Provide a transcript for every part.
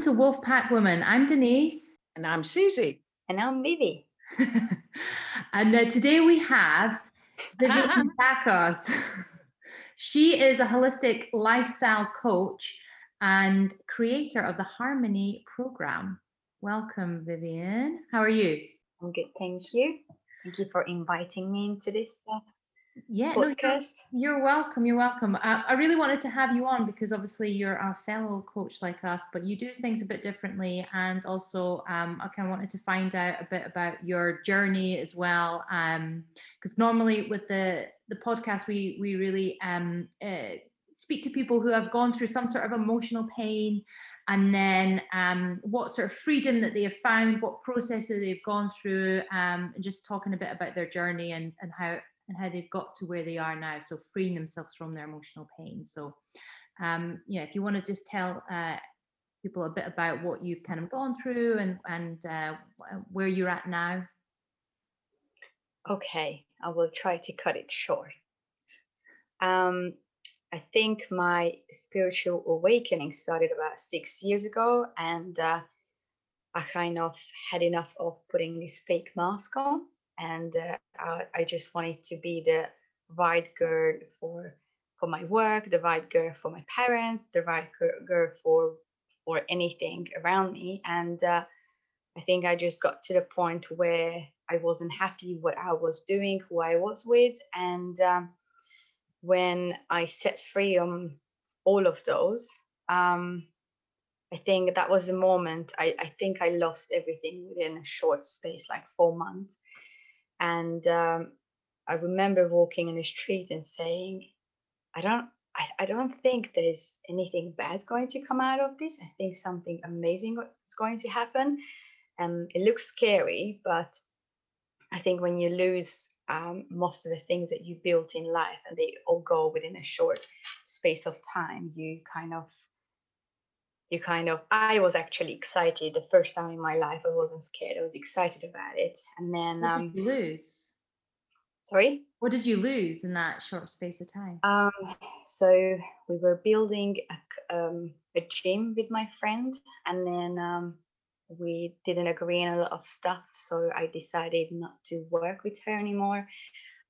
Welcome to Wolfpack Woman. I'm Denise. And I'm Susie. And I'm Vivi. and uh, today we have Vivian Tacos. she is a holistic lifestyle coach and creator of the Harmony program. Welcome, Vivian. How are you? I'm good, thank you. Thank you for inviting me into this uh, yeah, podcast. No, you're, you're, welcome. You're welcome. I, I, really wanted to have you on because obviously you're a fellow coach like us, but you do things a bit differently. And also, um, I kind of wanted to find out a bit about your journey as well. Because um, normally with the the podcast, we we really um, uh, speak to people who have gone through some sort of emotional pain and then um, what sort of freedom that they have found, what processes they've gone through, um, and just talking a bit about their journey and, and how and how they've got to where they are now. So freeing themselves from their emotional pain. So um, yeah, if you want to just tell uh, people a bit about what you've kind of gone through and and uh, where you're at now. Okay, I will try to cut it short. Um, I think my spiritual awakening started about six years ago, and uh, I kind of had enough of putting this fake mask on and uh, I, I, just wanted to be the right girl for for my work, the right girl for my parents, the right girl for for anything around me. And uh, I think I just got to the point where I wasn't happy what I was doing, who I was with, and um, when I set free on all of those. Um, I think that was the moment I, I think I lost everything within a short space, like four months. And um, I remember walking in the street and saying, I don't, I, I don't think there's anything bad going to come out of this. I think something amazing is going to happen. And um, it looks scary, but I think when you lose um, most of the things that you built in life and they all go within a short space of time, you kind of you kind of i was actually excited the first time in my life i wasn't scared i was excited about it. And then what um, did you lose? sorry? What did you lose in that short space of time? Um, so we were building a, um, a gym with my friend and then um, we didn't agree on a lot of stuff so i decided not to work with her anymore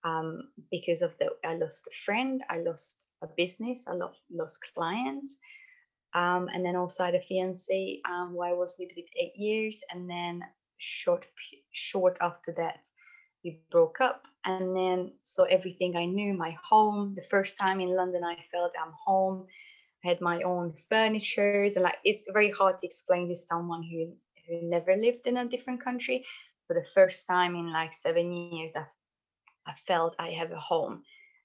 um, because of the i lost a friend i lost a business i lost, lost clients um, and then also a fiance um, I was with with eight years, and then short short after that we broke up. And then so everything I knew, my home, the first time in London I felt I'm home. I had my own furnitures, and like it's very hard to explain to someone who who never lived in a different country. For the first time in like seven years, I I felt I have a home,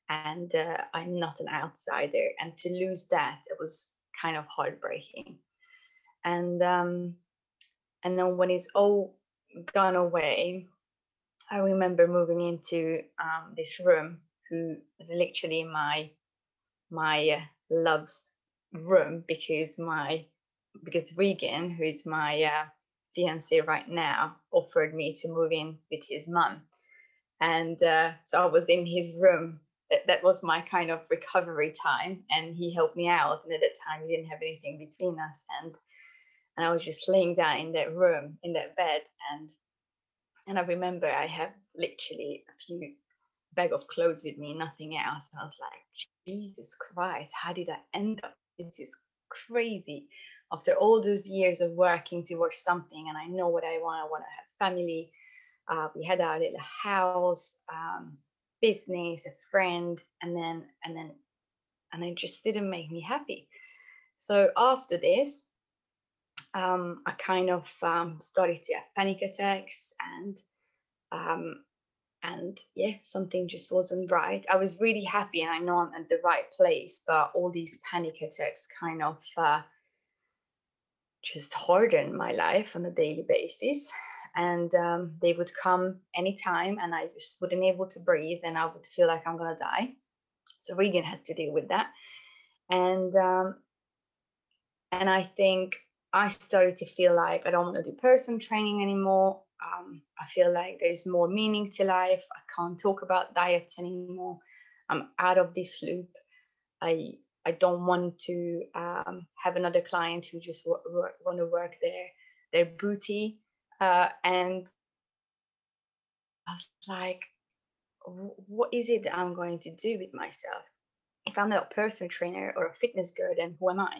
and uh, I'm not an outsider. And to lose that, it was kind of heartbreaking. And um, and then when it's all gone away, I remember moving into um, this room, who was literally my my uh, love's room because my because Regan, who is my uh, fiance right now, offered me to move in with his mum, and uh, so I was in his room that, was my kind of recovery time and he helped me out and at that time we didn't have anything between us and and I was just laying down in that room in that bed and and I remember I had literally a few bag of clothes with me nothing else. And I was like Jesus Christ how did I end up this? Is crazy. After all those years of working towards something and I know what I want I want to have family uh, we had our little house um, business, a friend, and then and then and it just didn't make me happy. So after this, um, I kind of um, started to have panic attacks and um, and yeah, something just wasn't right. I was really happy and I know I'm at the right place, but all these panic attacks kind of uh, just hardened my life on a daily basis and um, they would come anytime and i just wouldn't be able to breathe and i would feel like i'm to die. So regan had to deal with that. And um, and i think i started to feel like i don't want to do person training anymore. Um, i feel like there's more meaning to life. I can't talk about diets anymore. I'm out of this loop. I I don't want to um, have another client who just w- w- want to work their their booty. Uh, and I was like, what is it that I'm going to do with myself? If I'm not a personal trainer or a fitness girl, then who am I?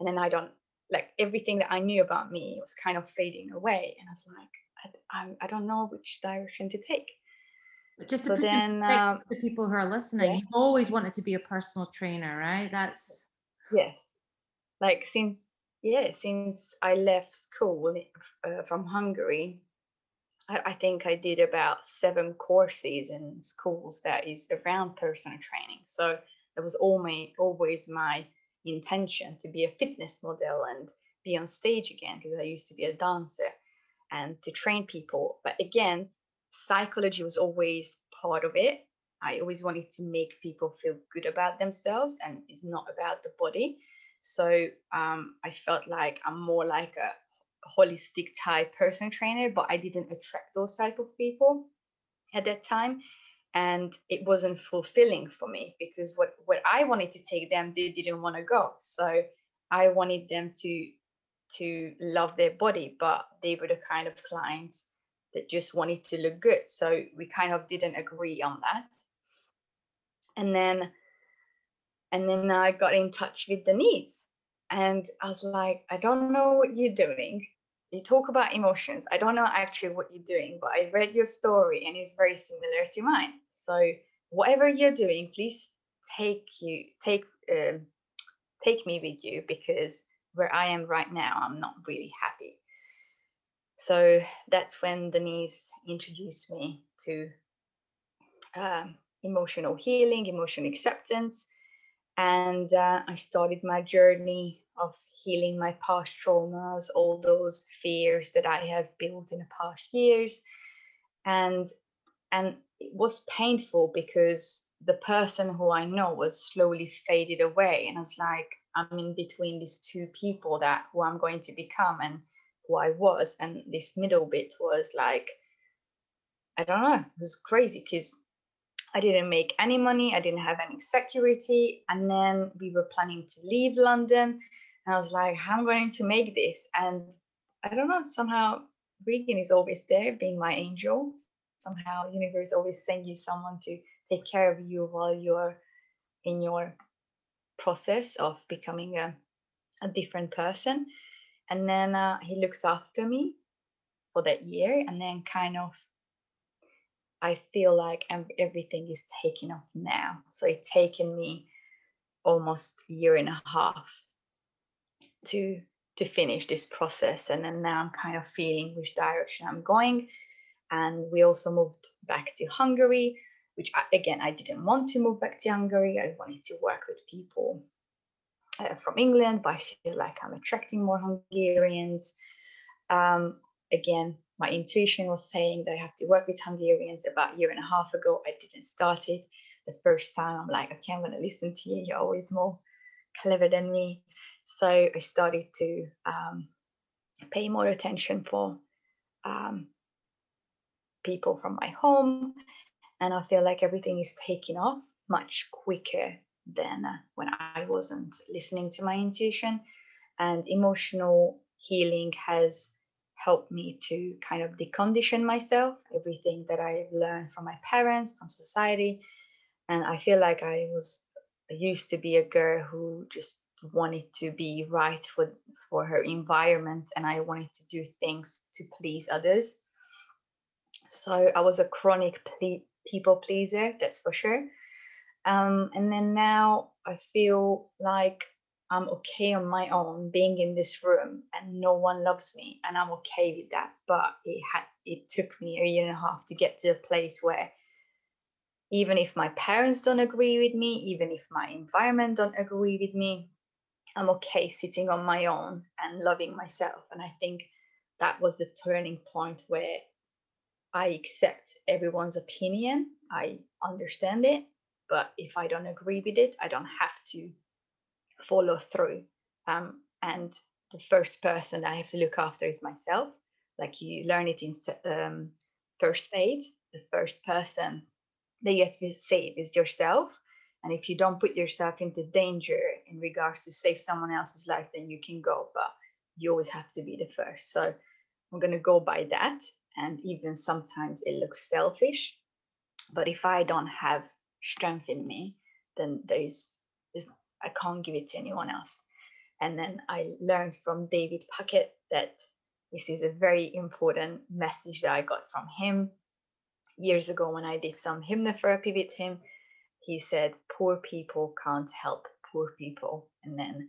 And then I don't like everything that I knew about me was kind of fading away. And I was like, I, I, I don't know which direction to take. But just to so then, um, the people who are listening, yeah. you've always wanted to be a personal trainer, right? That's yes. Like since yeah, since I left school uh, from Hungary, I, I, think I did about seven courses in schools that is around personal training. So that was all my, always my intention to be a fitness model and be on stage again because I used to be a dancer and to train people. But again, psychology was always part of it. I always wanted to make people feel good about themselves and it's not about the body. So um, I felt like I'm more like a holistic type person trainer, but I didn't attract those type of people at that time. And it wasn't fulfilling for me because what, what I wanted to take them, they didn't want to go. So I wanted them to to love their body, but they were the kind of clients that just wanted to look good. So we kind of didn't agree on that. And then and then I got in touch with Denise. And I was like, I don't know what you're doing. You talk about emotions. I don't know actually what you're doing, but I read your story and it's very similar to mine. So whatever you're doing, please take you take uh, take me with you because where I am right now, I'm not really happy. So that's when Denise introduced me to um, emotional healing, emotional acceptance, and uh, I started my journey of healing my past traumas, all those fears that I have built in the past years, and and it was painful because the person who I know was slowly faded away, and I was like, I'm in between these two people that who I'm going to become and who I was, and this middle bit was like, I don't know, it was crazy because I didn't make any money. I didn't have any security. And then we were planning to leave London. And I was like, how am I going to make this? And I don't know, somehow Regan is always there, being my angel. Somehow universe always send you someone to take care of you while you're in your process of becoming a, a different person. And then uh, he looks after me for that year and then kind of I feel like everything is taking off now. So it's taken me almost a year and a half to to finish this process, and then now I'm kind of feeling which direction I'm going. And we also moved back to Hungary, which I, again I didn't want to move back to Hungary. I wanted to work with people uh, from England, but I feel like I'm attracting more Hungarians. Um, again, my intuition was saying that I have to work with Hungarians about a year and a half ago. I didn't start it. The first time I'm like, okay, I'm going to listen to you. You're always more clever than me. So I started to um, pay more attention for um, people from my home. And I feel like everything is taking off much quicker than uh, when I wasn't listening to my intuition. And emotional healing has helped me to kind of decondition myself, everything that I learned from my parents, from society. And I feel like I was I used to be a girl who just wanted to be right for for her environment and I wanted to do things to please others. So I was a chronic ple- people pleaser, that's for sure. Um, and then now I feel like I'm okay on my own being in this room and no one loves me and I'm okay with that. But it had it took me a year and a half to get to a place where even if my parents don't agree with me, even if my environment don't agree with me, I'm okay sitting on my own and loving myself. And I think that was the turning point where I accept everyone's opinion. I understand it, but if I don't agree with it, I don't have to follow through. Um, and the first person I have to look after is myself. Like you learn it in um, first aid, the first person that you have to save is yourself. And if you don't put yourself into danger in regards to save someone else's life, then you can go. But you always have to be the first. So I'm going to go by that. And even sometimes it looks selfish. But if I don't have strength in me, then there's, there's I can't give it to anyone else. And then I learned from David Puckett that this is a very important message that I got from him years ago when I did some hypnotherapy with him. He said, Poor people can't help poor people. And then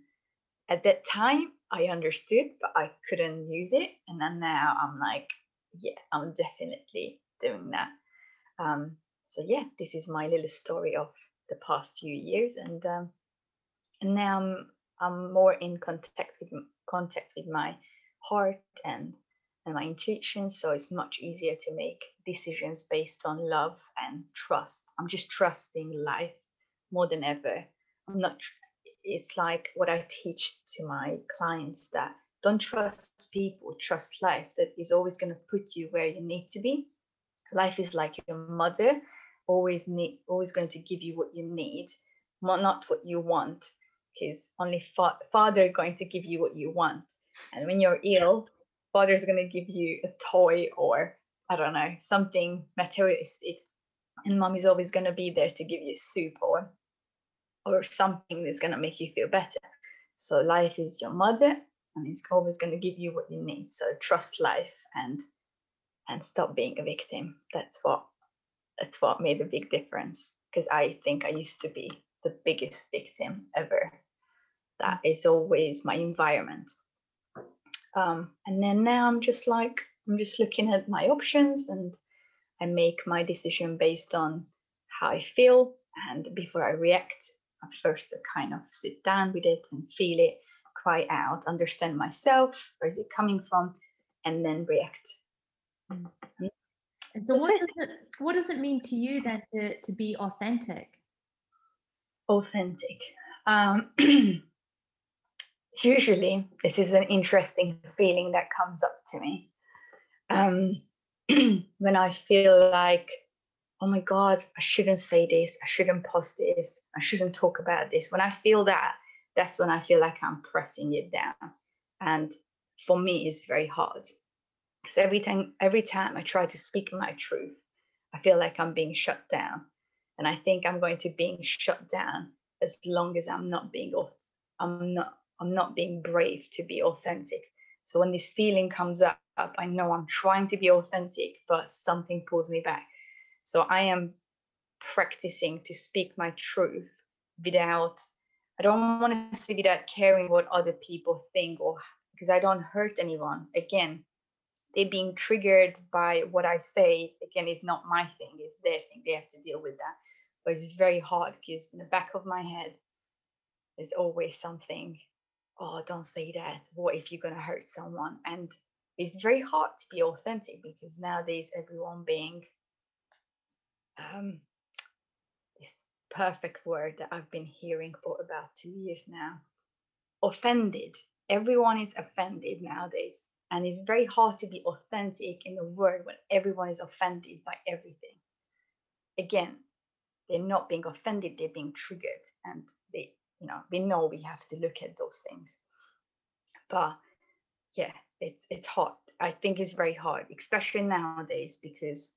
at that time, I understood, but I couldn't use it. And then now I'm like, yeah, I'm definitely doing that. Um, so yeah, this is my little story of the past few years, and um, and now I'm I'm more in contact with contact with my heart and and my intuition so it's much easier to make decisions based on love and trust. I'm just trusting life more than ever. I'm not it's like what i teach to my clients that don't trust people trust life. That is always going to put you where you need to be. Life is like your mother always need always going to give you what you need not what you want because only fa- father going to give you what you want. And when you're ill father's going to give you a toy or i don't know something materialistic. And mom is always going to be there to give you soup or or something that's going to make you feel better. So life is your mother and it's always going to give you what you need. So trust life and and stop being a victim. That's what that's what made a big difference because i think i used to be the biggest victim ever that is always my environment. Um, and then now I'm just like, I'm just looking at my options and I make my decision based on how I feel. And before I react, at first I kind of sit down with it and feel it, cry out, understand myself, where is it coming from, and then react. Mm. And so, what does, it, what does it mean to you then to, to be authentic? Authentic. Um, usually this is an interesting feeling that comes up to me um, when I feel like, oh my God, I shouldn't say this, I shouldn't post this, I shouldn't talk about this. When I feel that, that's when I feel like I'm pressing it down. And for me, it's very hard because every time, every time I try to speak my truth, I feel like I'm being shut down. And I think I'm going to being shut down as long as I'm not being, I'm not I'm not being brave to be authentic. So when this feeling comes up, I know I'm trying to be authentic, but something pulls me back. So I am practicing to speak my truth without, I don't want to say without caring what other people think or because I don't hurt anyone. Again, they're being triggered by what I say, again, is not my thing, it's their thing. They have to deal with that. But it's very hard because in the back of my head, there's always something oh, don't say that. What if you're going to hurt someone? And it's very hard to be authentic because nowadays everyone being um, this perfect word that I've been hearing for about two years now offended. Everyone is offended nowadays. And it's very hard to be authentic in the world when everyone is offended by everything. Again, they're not being offended, they're being triggered and they you know we know we have to look at those things. But yeah it's it's hard i think it's very hard especially nowadays because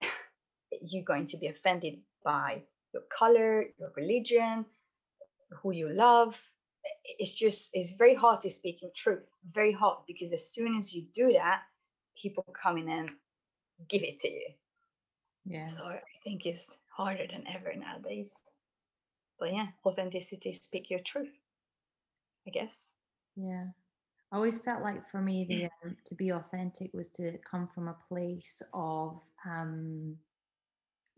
you're going to be offended by your color your religion who you love. It's just it's very hard to speak in truth very hard because as soon as you do that people come in and give it to you. Yeah. So i think it's harder than ever nowadays but yeah, authenticity, speak your truth, I guess. Yeah. I always felt like for me, the um, to be authentic was to come from a place of um,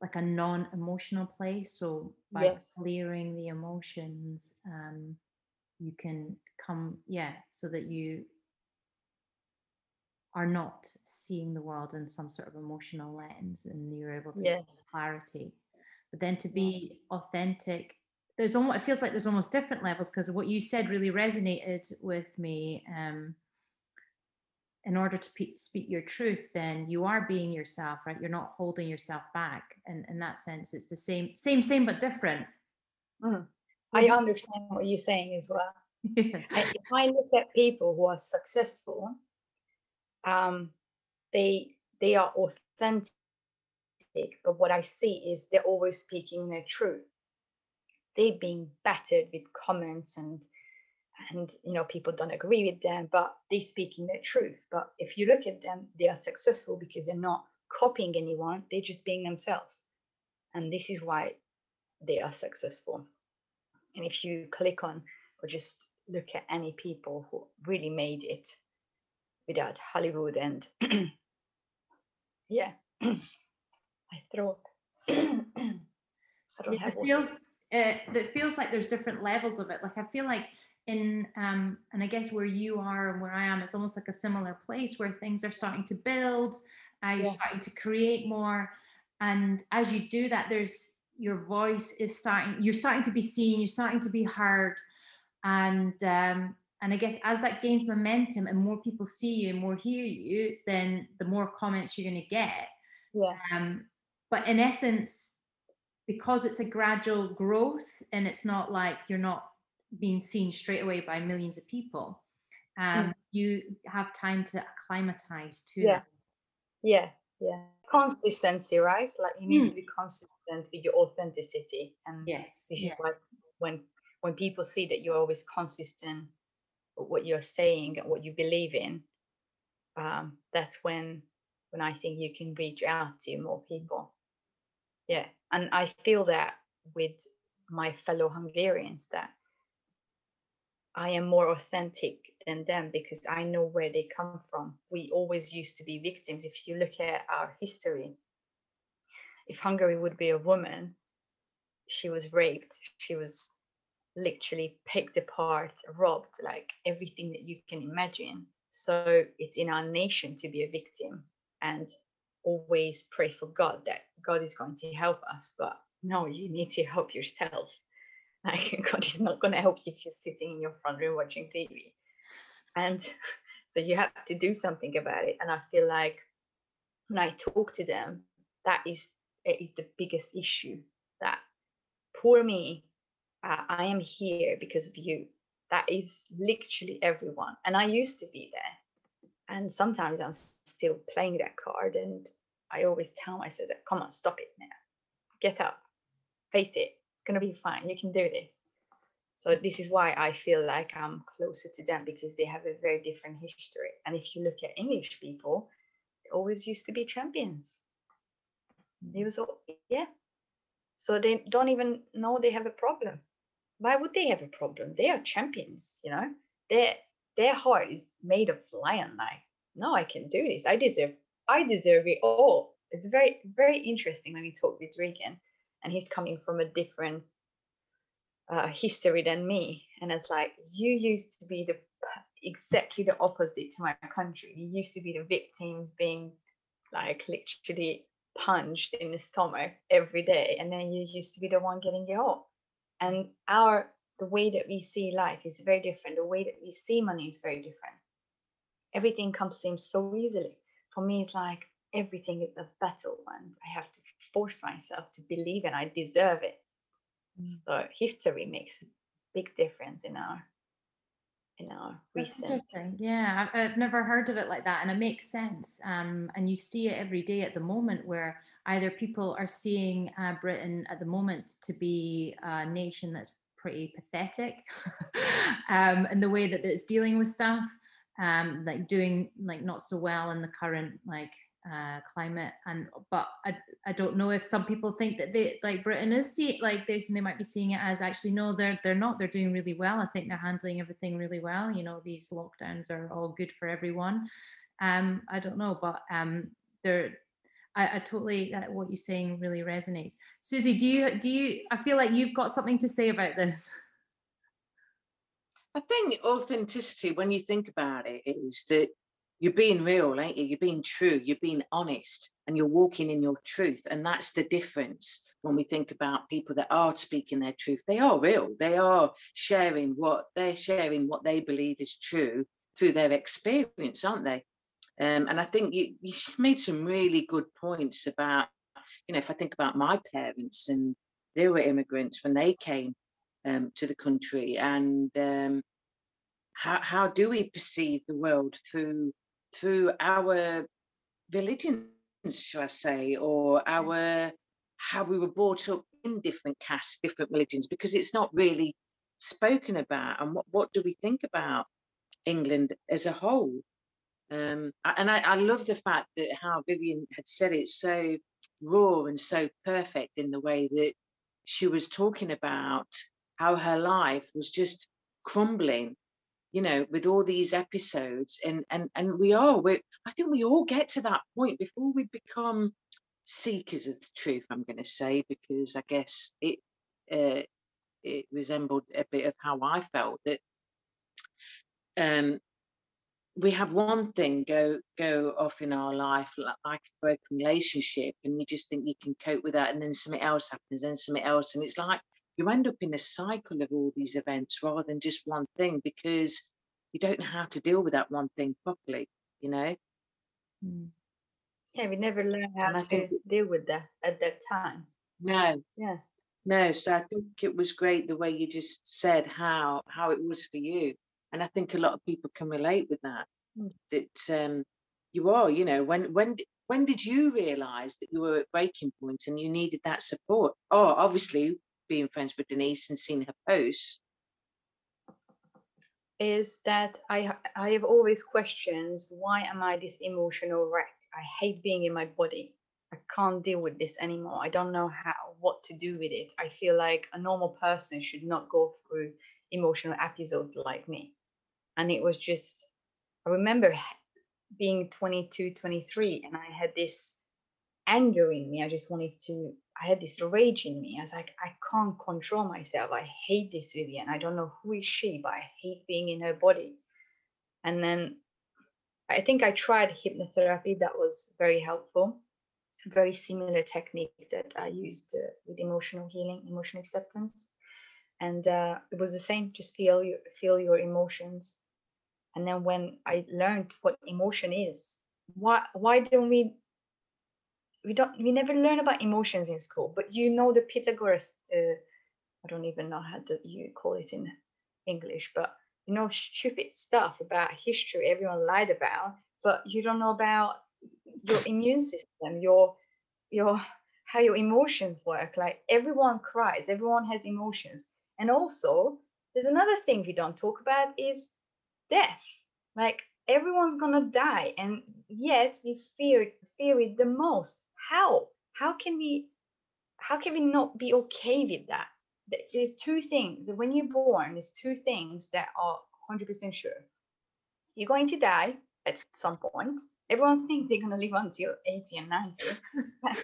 like a non-emotional place. So by yes. clearing the emotions, um, you can come, yeah, so that you are not seeing the world in some sort of emotional lens, and you're able to yeah. see clarity. But then to be authentic there's almost it feels like there's almost different levels because what you said really resonated with me um, in order to pe- speak your truth then you are being yourself right you're not holding yourself back and in that sense it's the same same same but different Mm. I understand what you're saying as well. if I look at people who are successful, um, they they are authentic, but what I see is they're always speaking their truth. They're being battered with comments and and you know people don't agree with them, but they're speaking the truth. But if you look at them, they are successful because they're not copying anyone; they're just being themselves, and this is why they are successful. And if you click on or just look at any people who really made it without Hollywood and yeah. I don't have it feels uh, it feels like there's different levels of it. Like I feel like in um and I guess where you are and where I am, it's almost like a similar place where things are starting to build. Uh, you're yeah. starting to create more, and as you do that, there's your voice is starting. You're starting to be seen. You're starting to be heard and um, and I guess as that gains momentum and more people see you and more hear you, then the more comments you're going to get. Yeah. Um, but in essence, because it's a gradual growth and it's not like you're not being seen straight away by millions of people, um, mm. you have time to acclimatize to yeah. That. Yeah, yeah. Consistency, right? Like you need mm. to be consistent with your authenticity. And yes, this yeah. is why when when people see that you're always consistent with what you're saying and what you believe in um, that's when when i think you can reach out to more people yeah and i feel that with my fellow hungarians that i am more authentic than them because i know where they come from. We always used to be victims. If you look at our history if hungary would be a woman she was raped. She was literally picked apart, robbed, like everything that you can imagine. So it's in our nation to be a victim. And always pray for God that God is going to help us. But no, you need to help yourself. Like God is not going to help you if you're sitting in your front room watching TV. And so you have to do something about it. And I feel like when I talk to them, that is is the biggest issue that poor me uh, I am here because of you. That is literally everyone. And I used to be there. And sometimes I'm still playing that card. And I always tell myself, that, come on, stop it now. Get up, face it. It's going to be fine. You can do this. So this is why I feel like I'm closer to them because they have a very different history. And if you look at English people, they always used to be champions. Hmm. They was all, yeah. So they don't even know they have a problem why would they have a problem? They are champions, you know. Their their heart is made of lion. Like, no, I can do this. I deserve. I deserve it all. It's very very interesting when we talk with Regan, and he's coming from a different uh, history than me, and it's like you used to be the exactly the opposite to my country. You used to be the victims being like literally punched in the stomach every day, and then you used to be the one getting it all and our the way that we see life is very different. The way that we see money is very different. Everything comes to him so easily. For me it's like everything is a battle and i have to force myself to believe and i deserve it. Mm. so history makes a big difference in our in our recent yeah I've, I've, never heard of it like that and it makes sense um, and you see it every day at the moment where either people are seeing uh, britain at the moment to be a nation that's pretty pathetic. Um, in the way that it's dealing with stuff um, like doing like not so well in the current like uh, climate. And but I, I don't know if some people think that they like Britain is see like they, they might be seeing it as actually no they're they're not. They're doing really well. I think they're handling everything really well. You know these lockdowns are all good for everyone. Um I don't know but um they're I, I totally uh, what you're saying really resonates Susie do you do you I feel like you've got something to say about this I think authenticity when you think about it is that you're being real, ain't you? You're being true, you're being honest, and you're walking in your truth. And that's the difference when we think about people that are speaking their truth. They are real, they are sharing what they're sharing, what they believe is true through their experience, aren't they? Um, and I think you, you made some really good points about, you know, if I think about my parents and they were immigrants when they came um, to the country, and um, how how do we perceive the world through through our religions, shall I say, or our how we were brought up in different castes, different religions, because it's not really spoken about. And what, what do we think about England as a whole? Um, and I, I love the fact that how Vivian had said it so raw and so perfect in the way that she was talking about how her life was just crumbling you know with all these episodes. And and and we are we i think we all get to that point before we become seekers of the truth i'm going to say because i guess it uh, it resembled a bit of how i felt that um we have one thing go go off in our life like, like a broken relationship and you just think you can cope with that and then something else happens and something else and it's like you end up in a cycle of all these events rather than just one thing because you don't know how to deal with that one thing properly you know? Mm. yeah we never learn how to think, deal with that at that time. No. Yeah. No so i think it was great the way you just said how how it was for you and I think a lot of people can relate with that. Mm. That um, you are, you know, when when when did you realise that you were at breaking point and you needed that support? Oh, obviously being friends with Denise and seeing her posts. Is that I I have always questions. Why am I this emotional wreck? I hate being in my body. I can't deal with this anymore. I don't know how what to do with it. I feel like a normal person should not go through emotional episodes like me and it was just i remember being 22 23 and i had this anger in me. I just wanted to i had this rage in me. I was like i can't control myself. I hate this vivian i don't know who is she but i hate being in her body. And then i think i tried hypnotherapy that was very helpful very similar technique that i used uh, with emotional healing emotional acceptance. And uh, it was the same. Just feel your feel your emotions and then when i learned what emotion is why why don't we we don't we never learn about emotions in school but you know the pythagoras uh, i don't even know how to you call it in english but you know stupid stuff about history everyone lied about but you don't know about your immune system your your how your emotions work. Like everyone cries everyone has emotions. And also there's another thing we don't talk about is death. Like everyone's gonna die, and yet we fear fear it the most. How? How can we? How can we not be okay with that? There's two things. that When you're born, there's two things that are 100% sure. You're going to die at some point. Everyone thinks they're going to live until 80 and 90. How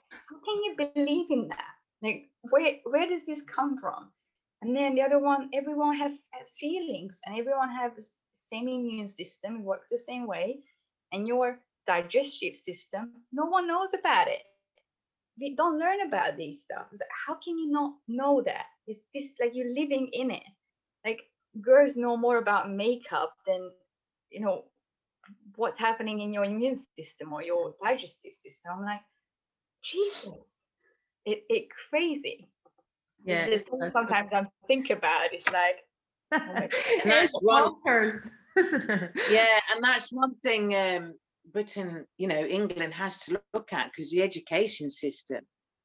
can you believe in that? Like, where where does this come from? And then the other one, everyone have, have feelings, and everyone has same immune system, it works the same way, and your digestive system, no one knows about it. We don't learn about these stuff. How can you not know that? Is this like you're living in it? Like girls know more about makeup than you know what's happening in your immune system or your digestive system. I'm like, Jesus, it it crazy. Yeah. sometimes I think about it, it's like Oh that's one yeah, and that's one thing um, Britain, you know, England has to look at because the education system.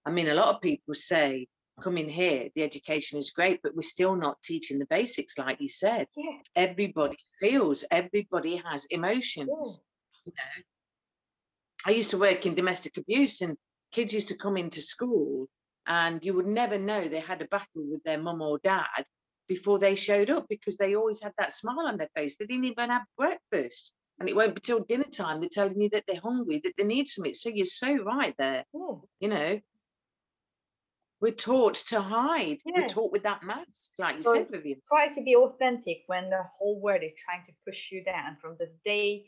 I mean, a lot of people say come in here, the education is great, but we're still not teaching the basics, like you said. Yeah. Everybody feels, everybody has emotions. Yeah. You know, I used to work in domestic abuse, and kids used to come into school, and you would never know they had a battle with their mum or dad before they showed up because they always had that smile on their face. They didn't even have breakfast. And it won't be till dinner time they're telling you that they're hungry, that they need something. So you're so right there. Yeah. You know, we're taught to hide. Yeah. We're taught with that mask, like you so said, Vivian. Try to be authentic when the whole world is trying to push you down from the day,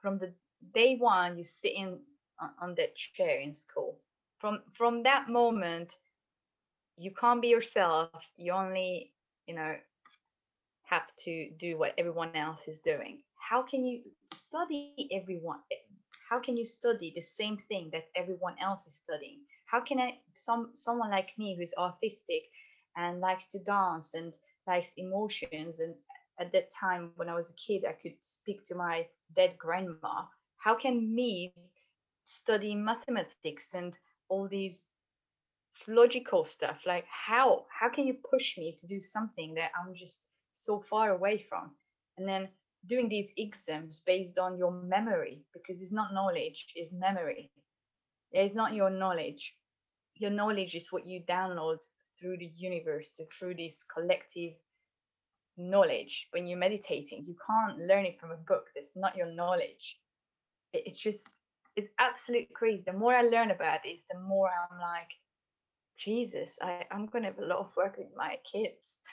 from the day one you sit in on, on that chair in school. From from that moment, you can't be yourself. You only you know have to do what everyone else is doing. How can you study everyone? Eh, how can you study the same thing that everyone else is studying? How can I, some someone like me who's artistic and likes to dance and likes emotions and at that time when i was a kid i could speak to my dead grandma. How can me study mathematics and all these logical stuff like how how can you push me to do something that i'm just so far away from? And then doing these exams based on your memory because it's not knowledge it's memory. It's not your knowledge. Your knowledge is what you download through the universe to, through this collective knowledge. When you're meditating you can't learn it from a book that's not your knowledge. It, it's just it's absolute crazy. The more i learn about this the more i'm like jesus I, i'm gonna have a lot of work with my kids.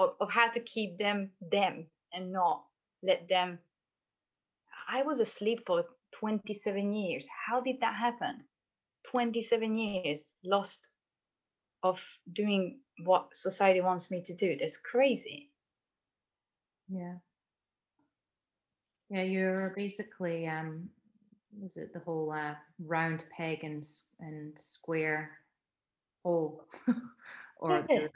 Of, of how to keep them them and not let them i was asleep for 27 years. How did that happen? 27 years lost of doing what society wants me to do. That's crazy. Yeah. Yeah, you're basically um was it the whole uh, round peg and and square or Yeah.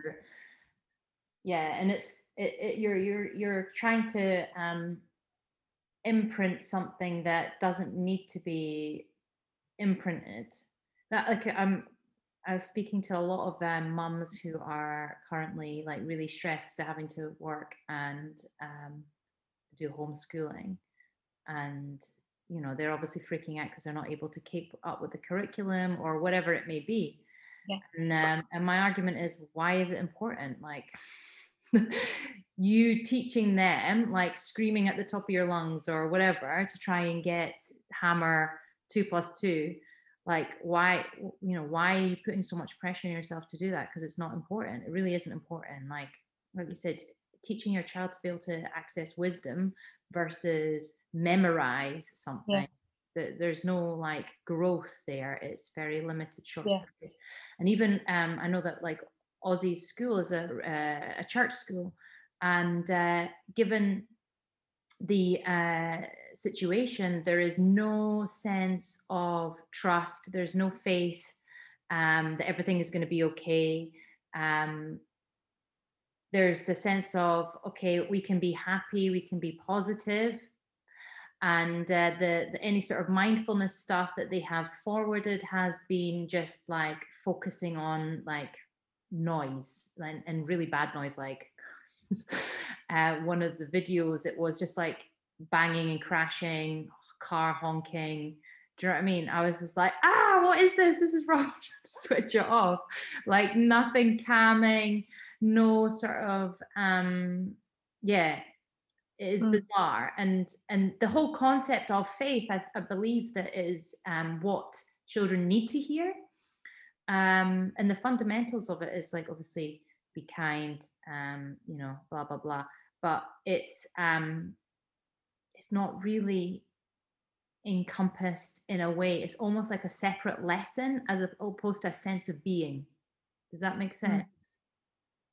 yeah, and it's it, it you're you're you're trying to um imprint something that doesn't need to be imprinted. That like I'm I was speaking to a lot of um, mums who are currently like really stressed because they're having to work and um, do homeschooling, and you know they're obviously freaking out because they're not able to keep up with the curriculum or whatever it may be. Yeah. And um, and my argument is, why is it important? Like you teaching them like screaming at the top of your lungs or whatever to try and get hammer two plus two like why you know why are you putting so much pressure on yourself to do that? Because it's not important. It really isn't important. Like like you said teaching your child to be able to access wisdom versus memorize something there's no like growth there it's very limited short sighted and even um i know that like Aussie's school is a uh, a church school and uh, given the uh, situation, there is no sense of trust. There's no faith um, that everything is going to be okay. Um, there's a sense of okay, we can be happy, we can be positive, and uh, the, the any sort of mindfulness stuff that they have forwarded has been just like focusing on like noise and, and really bad noise, like uh, one of the videos, it was just like banging and crashing, car honking. Do you know what I mean? I was just like, ah, what is this? This is wrong. Switch it off. Like nothing calming, no sort of um, yeah. It is Mm. bizarre. And and the whole concept of faith, I, I believe that is um what children need to hear. Um, and the fundamentals of it is like obviously be kind, um, you know, blah blah blah. But it's um it's not really encompassed in a way. It's almost like a separate lesson as opposed to a sense of being. Does that make sense?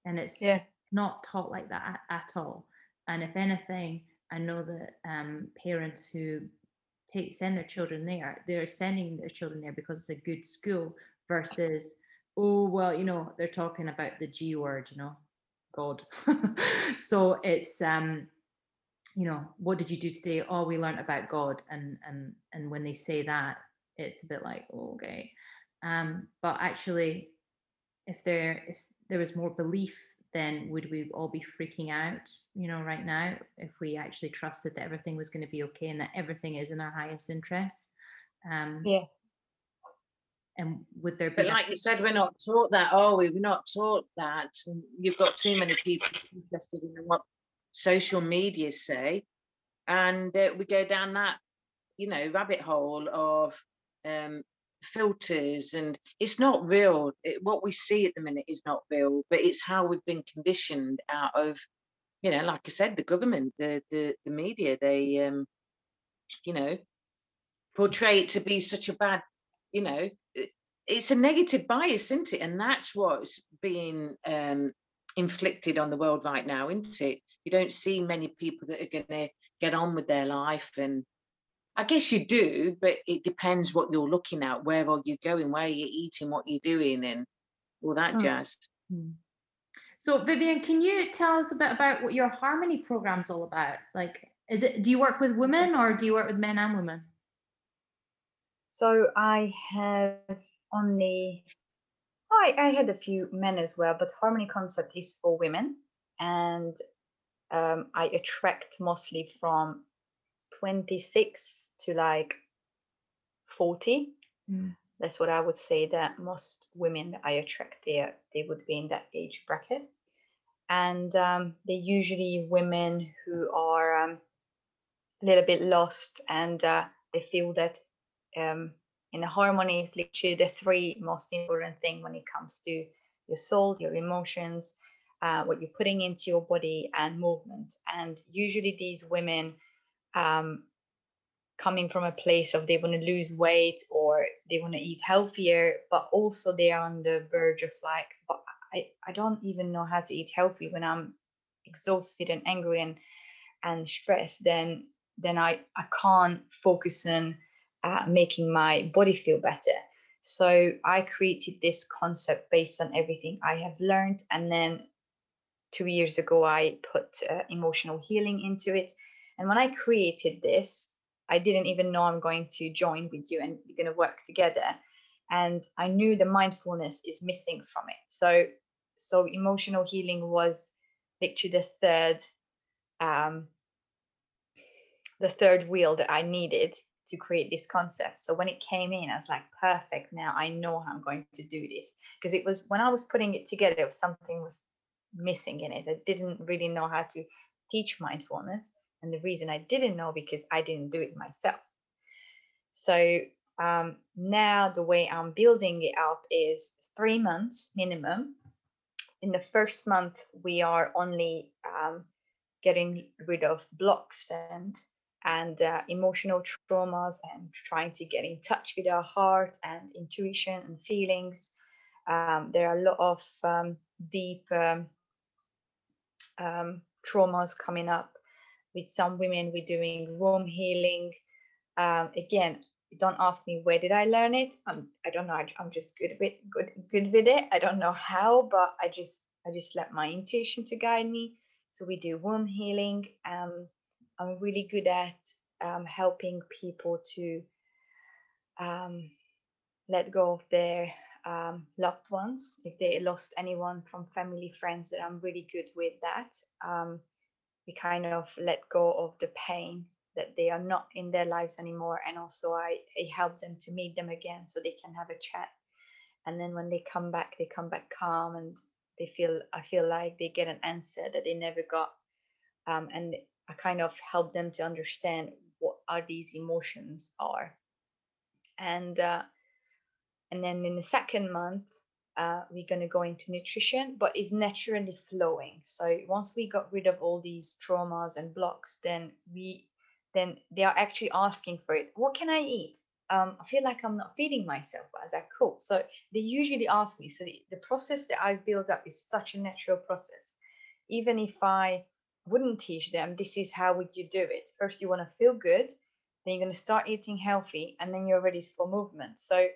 And it's yeah not taught like that at, at all. And if anything, I know that um, parents who take send their children there, they're sending their children there because it's a good school versus, oh well, you know, they're talking about the G word, you know, God. so it's um, you know, what did you do today? Oh, we learned about God, and and and when they say that, it's a bit like oh, okay. Um, but actually, if there if there was more belief then would we all be freaking out you know right now if we actually trusted that everything was going to be okay and that everything is in our highest interest um yeah and would there be But like you said, we're not taught that, are we? We're not taught that. And you've got too many people interested in what social media say, and uh, we go down that, you know, rabbit hole of um, filters, and it's not real. It, what we see at the minute is not real, but it's how we've been conditioned out of, you know, like I said, the government, the the, the media, they, um, you know, portray it to be such a bad, you know, it- it's a negative bias, isn't it? And that's what's being um, inflicted on the world right now, isn't it? You don't see many people that are going to get on with their life, and I guess you do, but it depends what you're looking at. Where are you going? Where are you eating? What you're doing, and all that Mm. jazz. Hmm. So Vivian, can you tell us a bit about what your harmony program's all about? Like, is it do you work with women or do you work with men and women? So I have only I, I had a few men as well, but harmony concept is for women, and um, I attract mostly from 26 to like 40. Mm. That's what I would say that most women that I attract there, they would be in that age bracket. And um, they're usually women who are um, a little bit lost and uh, they feel that um, in a harmony is literally the three most important thing when it comes to your soul, your emotions, uh, what you're putting into your body, and movement. And usually these women um, coming from a place of they want to lose weight or they want to eat healthier, but also they are on the verge of like, but I, I don't even know how to eat healthy when I'm exhausted and angry and and stressed, then then I, I can't focus on uh, making my body feel better. So I created this concept based on everything I have learned. And then two years ago, I put uh, emotional healing into it. And when I created this, I didn't even know I'm going to join with you and we're going to work together. And I knew the mindfulness is missing from it. So, so emotional healing was literally the third, um, the third wheel that I needed to create this concept. So when it came in, I was like, perfect. Now I know how I'm going to do this. Because it was when I was putting it together, something was missing in it. I didn't really know how to teach mindfulness. And the reason I didn't know because I didn't do it myself. So um, now the way I'm building it up is three months minimum. In the first month, we are only um, getting rid of blocks and and uh, emotional traumas and trying to get in touch with our heart and intuition and feelings. Um, there are a lot of um, deep um, um traumas coming up. With some women, we're doing womb healing. Um, again, don't ask me where did I learn it. I'm, I don't know. I, am just good with good good with it. I don't know how, but I just I just let my intuition to guide me. So we do womb healing. Um, I'm really good at um, helping people to um, let go of their um, loved ones if they lost anyone from family friends that i'm really good with that um, we kind of let go of the pain that they are not in their lives anymore and also I, I help them to meet them again so they can have a chat and then when they come back they come back calm and they feel i feel like they get an answer that they never got um, and I kind of help them to understand what are these emotions are. And uh, and then in the second month, uh, we're going to go into nutrition, but it's naturally flowing. So once we got rid of all these traumas and blocks, then we then they are actually asking for it. What can I eat? Um, I feel like I'm not feeding myself as I cool? So they usually ask me. So the, the process that I've built up is such a natural process. Even if I wouldn't teach them this is how would you do it first you want to feel good then you're going to start eating healthy and then you're ready for movement so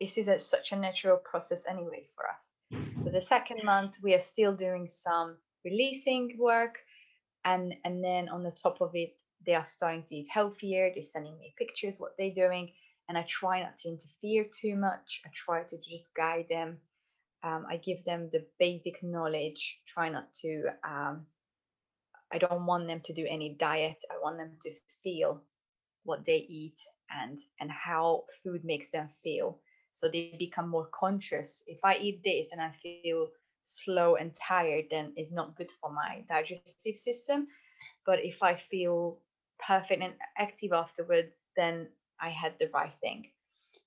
this is a, such a natural process anyway for us so the second month we are still doing some releasing work and and then on the top of it they are starting to eat healthier they're sending me pictures what they're doing and i try not to interfere too much i try to just guide them um, i give them the basic knowledge try not to um, I don't want them to do any diet. I want them to feel what they eat and and how food makes them feel. So they become more conscious. If I eat this and I feel slow and tired, then it's not good for my digestive system. But if I feel perfect and active afterwards, then I had the right thing.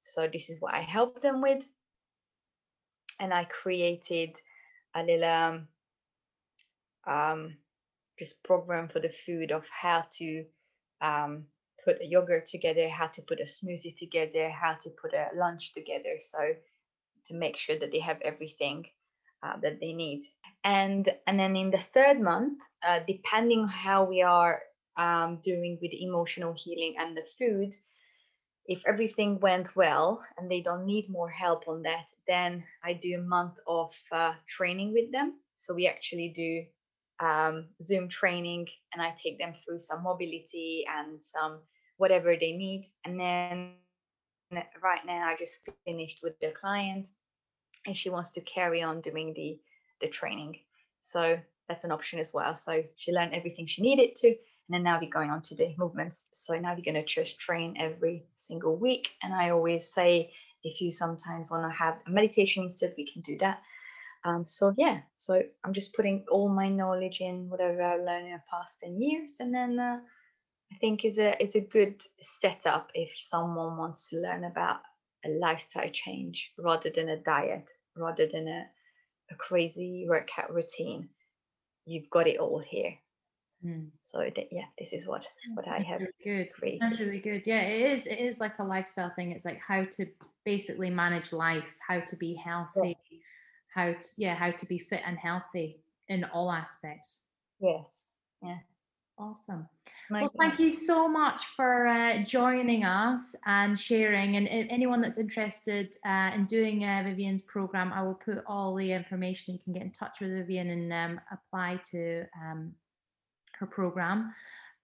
So this is what I helped them with. And I created a little um, um just program for the food of how to um, put a yogurt together, how to put a smoothie together, how to put a lunch together. So to make sure that they have everything uh, that they need. And and then in the third month, uh, depending how we are um, doing with emotional healing and the food, if everything went well and they don't need more help on that, then I do a month of uh, training with them. So we actually do um, Zoom training and I take them through some mobility and some whatever they need. And then right now I just finished with the client and she wants to carry on doing the the training. So that's an option as well. So she learned everything she needed to, and then now we're going on to the movements. So now we're going to just train every single week. And I always say, if you sometimes want to have a meditation instead, we can do that. Um, so yeah, so I'm just putting all my knowledge in whatever I've learned in the past 10 years, and then uh, I think is a is a good setup if someone wants to learn about a lifestyle change rather than a diet, rather than a, a crazy workout routine. You've got it all here. Mm. So that, yeah, this is what what I have. really good. created. Sounds really good. Yeah, it is. It is like a lifestyle thing. It's like how to basically manage life, how to be healthy, how to yeah, how to be fit and healthy in all aspects. Yes. Awesome. My Well, thank you so much for uh, joining us and sharing. And a- anyone that's interested uh, in doing uh, Vivian's program, I will put all the information. You can get in touch with Vivian and um, apply to um, her program.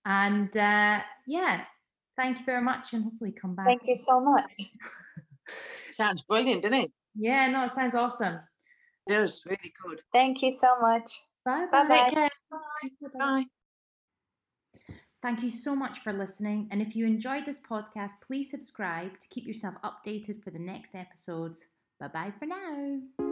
And uh, yeah, thank you very much, and hopefully come back. Thank you so much. Sounds brilliant, doesn't it? Yeah, no, it sounds awesome. It does, really good. Thank you so much. Bye Bye-bye. Take care. Bye. Bye. Thank you so much for listening. And if you enjoyed this podcast, please subscribe to keep yourself updated for the next episodes. Bye bye for now.